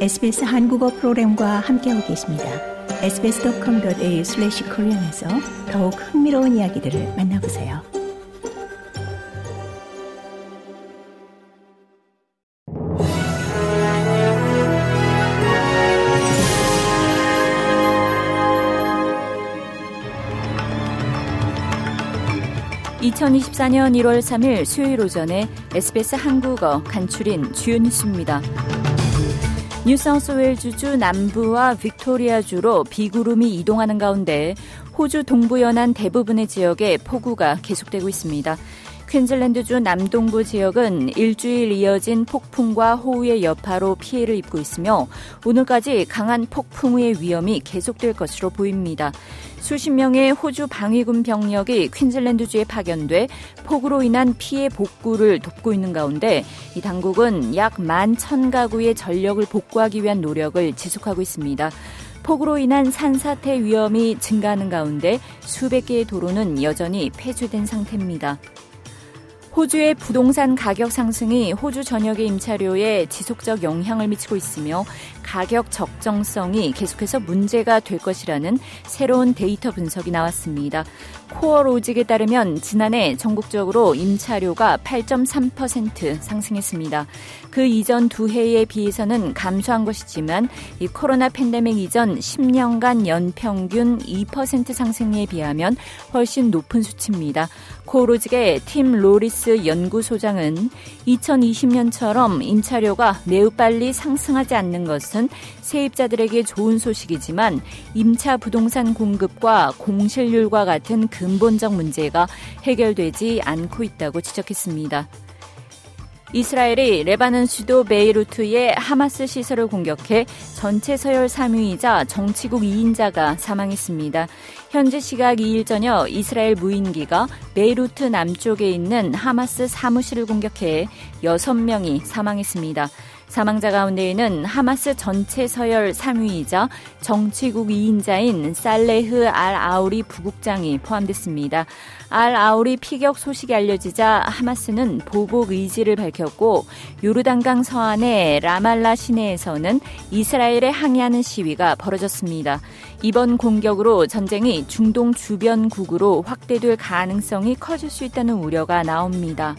SBS 한국어 프로그램과 함께하고 계십니다. sbs.com.au/korean에서 더욱 흥미로운 이야기들을 만나보세요. (2024년 1월 3일) 수요일 오전에 SBS 한국어 간추린 주요 뉴스입니다. 뉴사우스웨일즈주 남부와 빅토리아주로 비구름이 이동하는 가운데 호주 동부 연안 대부분의 지역에 폭우가 계속되고 있습니다. 퀸즐랜드주 남동부 지역은 일주일 이어진 폭풍과 호우의 여파로 피해를 입고 있으며 오늘까지 강한 폭풍의 위험이 계속될 것으로 보입니다. 수십 명의 호주 방위군 병력이 퀸즐랜드주에 파견돼 폭우로 인한 피해 복구를 돕고 있는 가운데 이 당국은 약만천 가구의 전력을 복구하기 위한 노력을 지속하고 있습니다. 폭우로 인한 산사태 위험이 증가하는 가운데 수백 개의 도로는 여전히 폐쇄된 상태입니다. 호주의 부동산 가격 상승이 호주 전역의 임차료에 지속적 영향을 미치고 있으며 가격 적정성이 계속해서 문제가 될 것이라는 새로운 데이터 분석이 나왔습니다. 코어 로직에 따르면 지난해 전국적으로 임차료가 8.3% 상승했습니다. 그 이전 두 해에 비해서는 감소한 것이지만 이 코로나 팬데믹 이전 10년간 연평균 2% 상승에 비하면 훨씬 높은 수치입니다. CoreLogic의 Tim Lawless 연구소장은 2020년처럼 임차료가 매우 빨리 상승하지 않는 것은 세입자들에게 좋은 소식이지만 임차 부동산 공급과 공실률과 같은 근본적 문제가 해결되지 않고 있다고 지적했습니다. 이스라엘이 레바논 수도 베이루트의 하마스 시설을 공격해 전체 서열 3위이자 정치국 2인자가 사망했습니다. 현지 시각 2일 저녁 이스라엘 무인기가 베이루트 남쪽에 있는 하마스 사무실을 공격해 6명이 사망했습니다. 사망자 가운데에는 하마스 전체 서열 3위이자 정치국 2인자인 살레흐 알 아우리 부국장이 포함됐습니다. 알 아우리 피격 소식이 알려지자 하마스는 보복 의지를 밝혔고 요르단강 서안의 라말라 시내에서는 이스라엘에 항의하는 시위가 벌어졌습니다. 이번 공격으로 전쟁이 중동 주변국으로 확대될 가능성이 커질 수 있다는 우려가 나옵니다.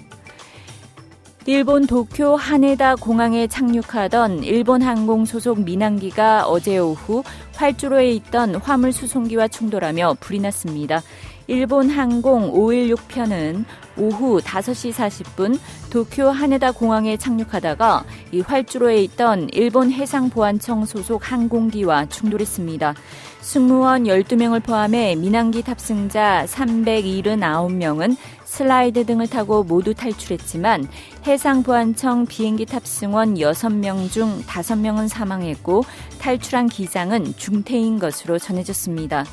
일본 도쿄 하네다 공항에 착륙하던 일본 항공 소속 민항기가 어제 오후 활주로에 있던 화물 수송기와 충돌하며 불이 났습니다. 일본 항공 516편은 오후 5시 40분 도쿄 하네다 공항에 착륙하다가 이 활주로에 있던 일본 해상보안청 소속 항공기와 충돌했습니다. 승무원 12명을 포함해 민항기 탑승자 379명은 슬라이드 등을 타고 모두 탈출했지만 해상보안청 비행기 탑승원 6명 중 5명은 사망했고 탈출한 기장은 중태인 것으로 전해졌습니다.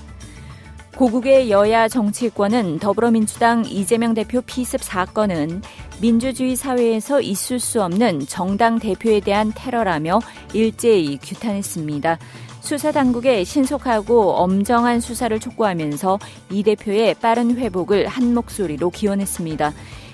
고국의 여야 정치권은 더불어민주당 이재명 대표 피습 사건은 민주주의 사회에서 있을 수 없는 정당 대표에 대한 테러라며 일제히 규탄했습니다. 수사 당국의 신속하고 엄정한 수사를 촉구하면서 이 대표의 빠른 회복을 한 목소리로 기원했습니다.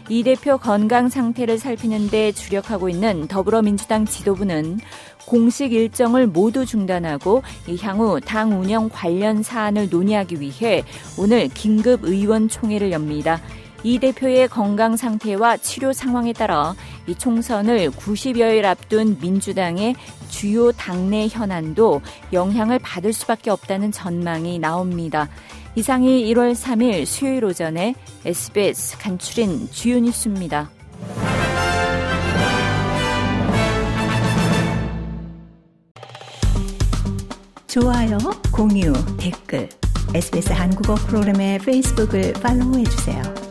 이 대표 건강 상태를 살피는 데 주력하고 있는 더불어민주당 지도부는 공식 일정을 모두 중단하고 향후 당 운영 관련 사안을 논의하기 위해 오늘 긴급 의원총회를 엽니다. 이 대표의 건강 상태와 치료 상황에 따라 이 총선을 90여일 앞둔 민주당의 주요 당내 현안도 영향을 받을 수밖에 없다는 전망이 나옵니다. 이상이 1월 3일 수요일 오전에 SBS 간추린 주요 뉴스입니다. 좋아요, 공유, 댓글, SBS 한국어 프로그램의 페이스북을 팔로우해 주세요.